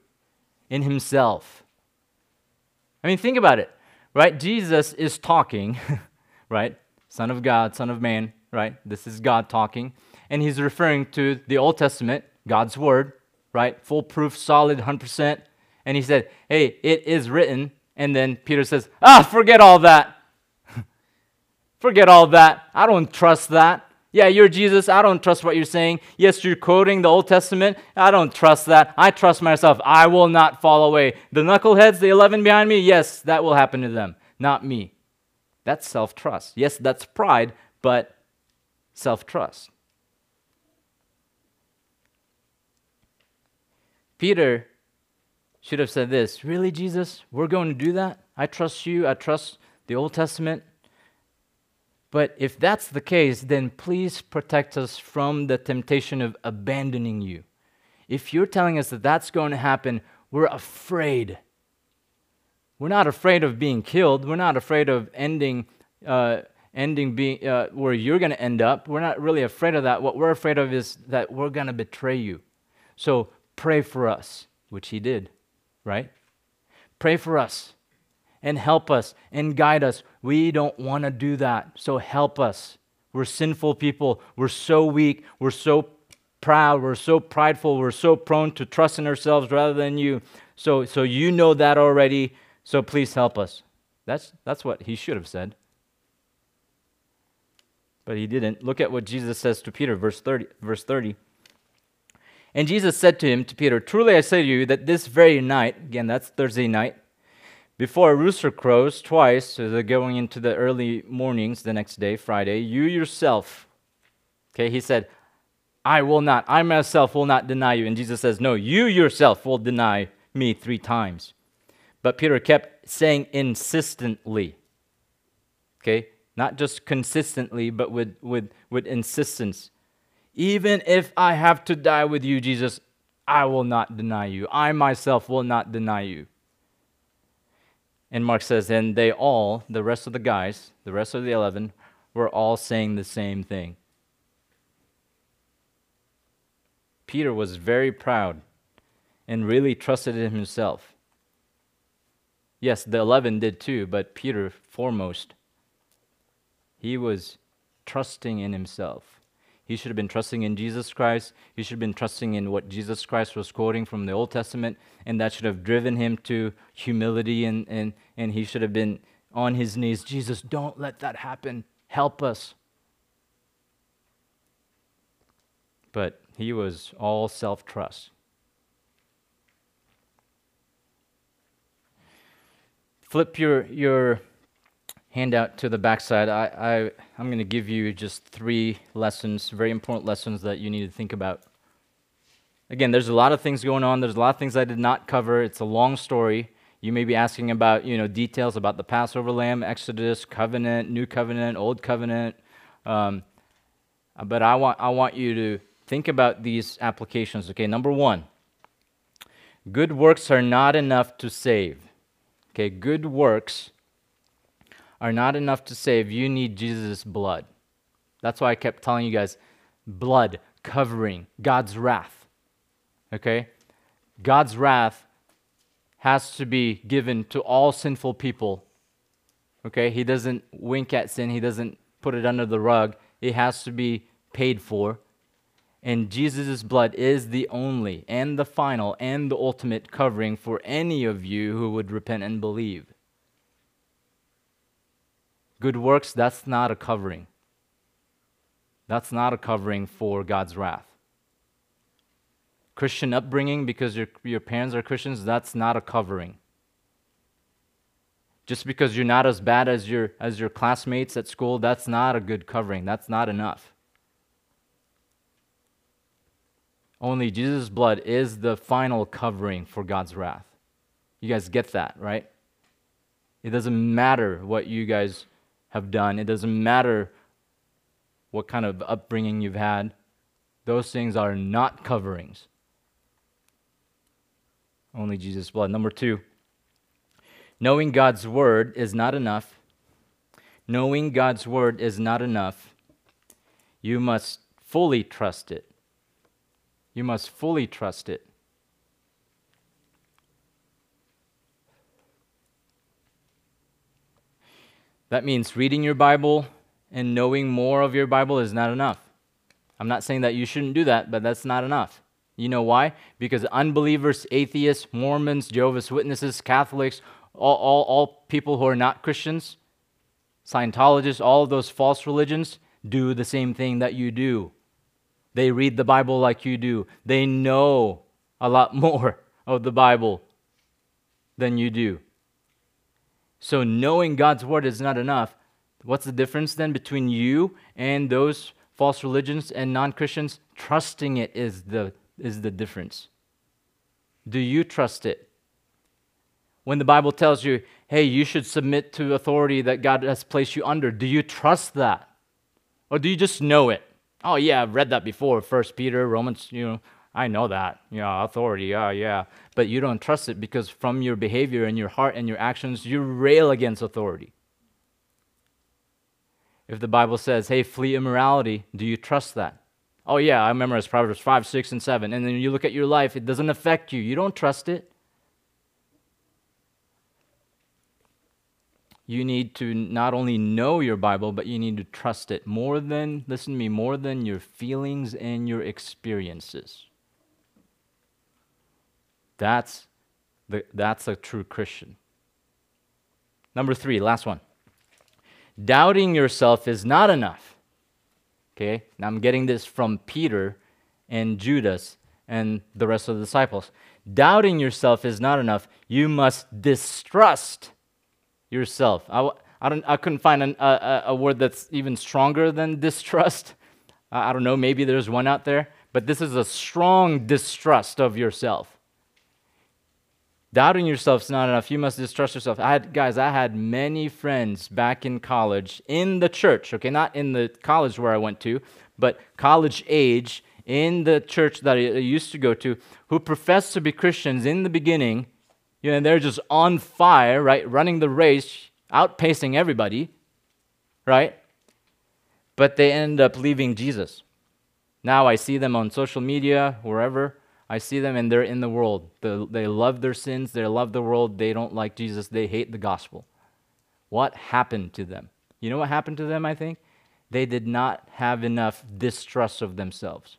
[SPEAKER 1] In himself. I mean, think about it, right? Jesus is talking, [LAUGHS] right? Son of God, Son of Man, right? This is God talking. And he's referring to the Old Testament, God's Word, right? Foolproof, solid, 100% and he said, Hey, it is written. And then Peter says, Ah, forget all that. [LAUGHS] forget all that. I don't trust that. Yeah, you're Jesus. I don't trust what you're saying. Yes, you're quoting the Old Testament. I don't trust that. I trust myself. I will not fall away. The knuckleheads, the 11 behind me, yes, that will happen to them, not me. That's self trust. Yes, that's pride, but self trust. Peter should have said this Really, Jesus? We're going to do that? I trust you. I trust the Old Testament. But if that's the case, then please protect us from the temptation of abandoning you. if you're telling us that that's going to happen, we're afraid. We're not afraid of being killed. We're not afraid of ending, uh, ending being uh, where you're going to end up. We're not really afraid of that. What we're afraid of is that we're going to betray you. So pray for us, which he did, right? Pray for us and help us and guide us. We don't want to do that. So help us. We're sinful people. We're so weak. We're so proud. We're so prideful. We're so prone to trust in ourselves rather than you. So, so you know that already. So please help us. That's, that's what he should have said. But he didn't. Look at what Jesus says to Peter, verse 30. Verse 30. And Jesus said to him, to Peter, Truly I say to you that this very night, again, that's Thursday night, before a rooster crows twice, so they're going into the early mornings the next day, Friday, you yourself, okay, he said, I will not, I myself will not deny you. And Jesus says, No, you yourself will deny me three times. But Peter kept saying insistently, okay, not just consistently, but with, with, with insistence. Even if I have to die with you, Jesus, I will not deny you. I myself will not deny you. And Mark says, and they all, the rest of the guys, the rest of the 11, were all saying the same thing. Peter was very proud and really trusted in himself. Yes, the 11 did too, but Peter foremost. He was trusting in himself. He should have been trusting in Jesus Christ. He should have been trusting in what Jesus Christ was quoting from the Old Testament, and that should have driven him to humility, and, and, and he should have been on his knees Jesus, don't let that happen. Help us. But he was all self trust. Flip your, your handout to the backside, I, I, I'm going to give you just three lessons, very important lessons that you need to think about. Again, there's a lot of things going on. There's a lot of things I did not cover. It's a long story. You may be asking about, you know, details about the Passover lamb, Exodus, covenant, new covenant, old covenant. Um, but I want, I want you to think about these applications. Okay, number one, good works are not enough to save. Okay, good works are not enough to save. You need Jesus' blood. That's why I kept telling you guys blood covering God's wrath. Okay? God's wrath has to be given to all sinful people. Okay? He doesn't wink at sin, He doesn't put it under the rug. It has to be paid for. And Jesus' blood is the only and the final and the ultimate covering for any of you who would repent and believe. Good works, that's not a covering. That's not a covering for God's wrath. Christian upbringing, because your, your parents are Christians, that's not a covering. Just because you're not as bad as your, as your classmates at school, that's not a good covering. That's not enough. Only Jesus' blood is the final covering for God's wrath. You guys get that, right? It doesn't matter what you guys have done. It doesn't matter what kind of upbringing you've had. Those things are not coverings. Only Jesus' blood. Number two, knowing God's word is not enough. Knowing God's word is not enough. You must fully trust it. You must fully trust it. That means reading your Bible and knowing more of your Bible is not enough. I'm not saying that you shouldn't do that, but that's not enough. You know why? Because unbelievers, atheists, Mormons, Jehovah's Witnesses, Catholics, all, all, all people who are not Christians, Scientologists, all of those false religions do the same thing that you do. They read the Bible like you do, they know a lot [LAUGHS] more of the Bible than you do. So knowing God's word is not enough. What's the difference then between you and those false religions and non-Christians? Trusting it is the is the difference. Do you trust it? When the Bible tells you, "Hey, you should submit to authority that God has placed you under," do you trust that? Or do you just know it? Oh yeah, I've read that before, First Peter, Romans, you know, I know that. Yeah, authority. Yeah, yeah. But you don't trust it because from your behavior and your heart and your actions, you rail against authority. If the Bible says, hey, flee immorality, do you trust that? Oh, yeah, I memorize Proverbs 5, 6, and 7. And then you look at your life, it doesn't affect you. You don't trust it. You need to not only know your Bible, but you need to trust it more than, listen to me, more than your feelings and your experiences. That's, the, that's a true Christian. Number three, last one. Doubting yourself is not enough. Okay, now I'm getting this from Peter and Judas and the rest of the disciples. Doubting yourself is not enough. You must distrust yourself. I, I, don't, I couldn't find an, a, a word that's even stronger than distrust. I, I don't know, maybe there's one out there, but this is a strong distrust of yourself. Doubting yourself is not enough. You must distrust yourself. I had, guys, I had many friends back in college in the church, okay, not in the college where I went to, but college age in the church that I used to go to who professed to be Christians in the beginning. You know, they're just on fire, right? Running the race, outpacing everybody, right? But they end up leaving Jesus. Now I see them on social media, wherever, I see them and they're in the world. they love their sins, they love the world, they don't like Jesus, they hate the gospel. What happened to them? You know what happened to them, I think? They did not have enough distrust of themselves.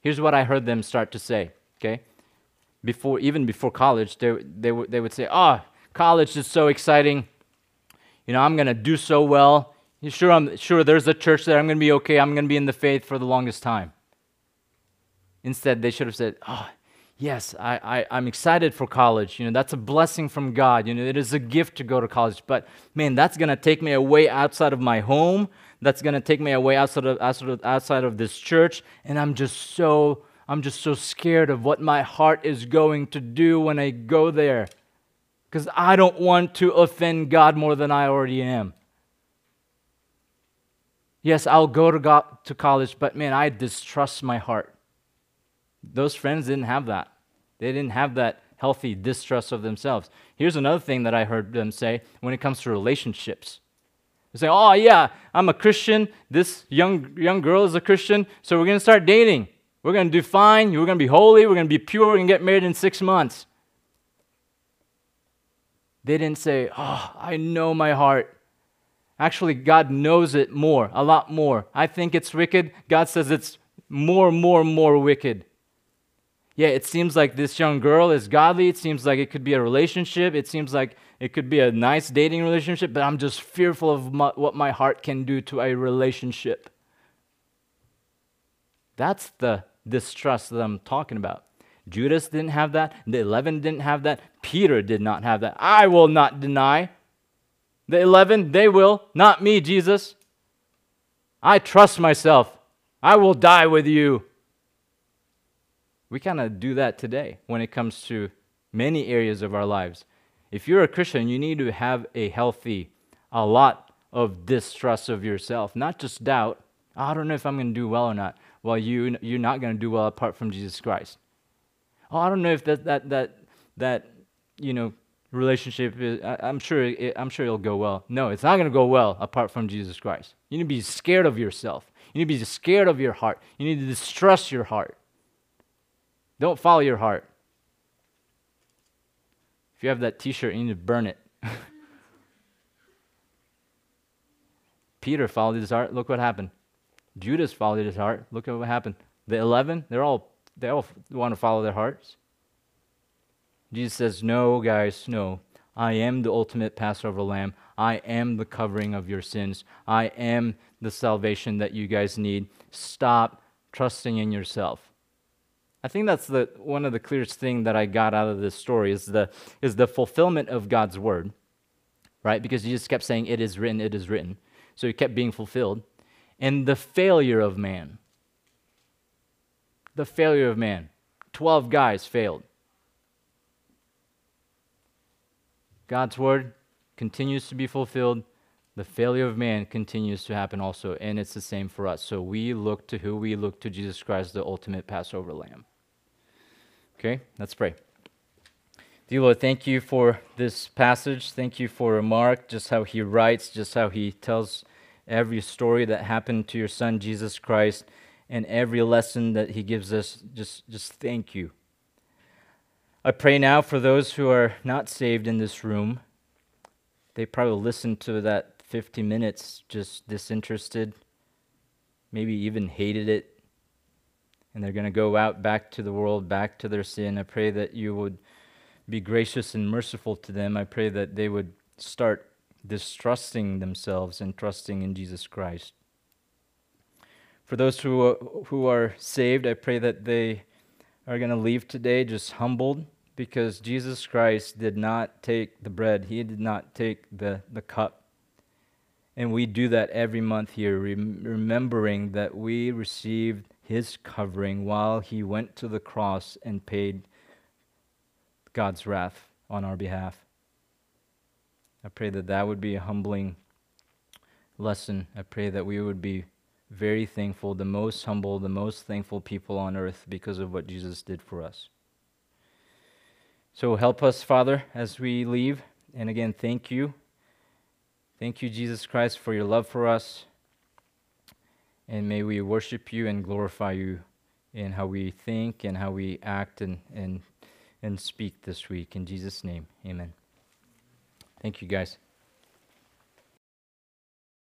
[SPEAKER 1] Here's what I heard them start to say, okay? Before, even before college, they, they, they would say, Oh, college is so exciting. You know, I'm going to do so well. Sure, I'm sure there's a church there. I'm going to be okay. I'm going to be in the faith for the longest time. Instead, they should have said, Oh, yes, I, I, am excited for college. You know, that's a blessing from God. You know, it is a gift to go to college. But man, that's going to take me away outside of my home. That's going to take me away outside of, outside of, outside of this church. And I'm just so, I'm just so scared of what my heart is going to do when I go there. Because I don't want to offend God more than I already am. Yes, I'll go to, go- to college, but man, I distrust my heart. Those friends didn't have that. They didn't have that healthy distrust of themselves. Here's another thing that I heard them say when it comes to relationships. They say, "Oh yeah, I'm a Christian. This young young girl is a Christian, so we're gonna start dating. We're gonna do fine. We're gonna be holy. We're gonna be pure. We're gonna get married in six months." They didn't say, "Oh, I know my heart." Actually, God knows it more, a lot more. I think it's wicked. God says it's more, more, more wicked yeah, it seems like this young girl is godly. It seems like it could be a relationship. It seems like it could be a nice dating relationship, but I'm just fearful of my, what my heart can do to a relationship. That's the distrust that I'm talking about. Judas didn't have that. The 11 didn't have that. Peter did not have that. I will not deny. The 11, they will. Not me, Jesus. I trust myself. I will die with you. We kind of do that today when it comes to many areas of our lives. If you're a Christian, you need to have a healthy, a lot of distrust of yourself, not just doubt. Oh, I don't know if I'm going to do well or not. Well, you, you're not going to do well apart from Jesus Christ. Oh, I don't know if that, that, that, that you know, relationship is, I, am sure, it, I'm sure it'll go well. No, it's not going to go well apart from Jesus Christ. You need to be scared of yourself. You need to be scared of your heart. You need to distrust your heart. Don't follow your heart. If you have that t shirt, you need to burn it. [LAUGHS] Peter followed his heart. Look what happened. Judas followed his heart. Look at what happened. The 11, they're all, they all want to follow their hearts. Jesus says, No, guys, no. I am the ultimate Passover lamb. I am the covering of your sins. I am the salvation that you guys need. Stop trusting in yourself. I think that's the, one of the clearest thing that I got out of this story is the, is the fulfillment of God's word, right? Because Jesus kept saying, It is written, it is written. So he kept being fulfilled. And the failure of man. The failure of man. 12 guys failed. God's word continues to be fulfilled. the failure of man continues to happen also, and it's the same for us. So we look to who? We look to Jesus Christ, the ultimate Passover lamb. Okay, let's pray. Dear Lord, thank you for this passage. Thank you for Mark, just how he writes, just how he tells every story that happened to your son, Jesus Christ, and every lesson that he gives us. Just, just thank you. I pray now for those who are not saved in this room. They probably listened to that 50 minutes just disinterested, maybe even hated it. And they're going to go out back to the world, back to their sin. I pray that you would be gracious and merciful to them. I pray that they would start distrusting themselves and trusting in Jesus Christ. For those who are, who are saved, I pray that they are going to leave today just humbled because Jesus Christ did not take the bread, He did not take the, the cup. And we do that every month here, rem- remembering that we received His covering while He went to the cross and paid God's wrath on our behalf. I pray that that would be a humbling lesson. I pray that we would be very thankful, the most humble, the most thankful people on earth because of what Jesus did for us. So help us, Father, as we leave. And again, thank you. Thank you, Jesus Christ, for your love for us. And may we worship you and glorify you in how we think and how we act and, and and speak this week. In Jesus' name, amen. Thank you, guys.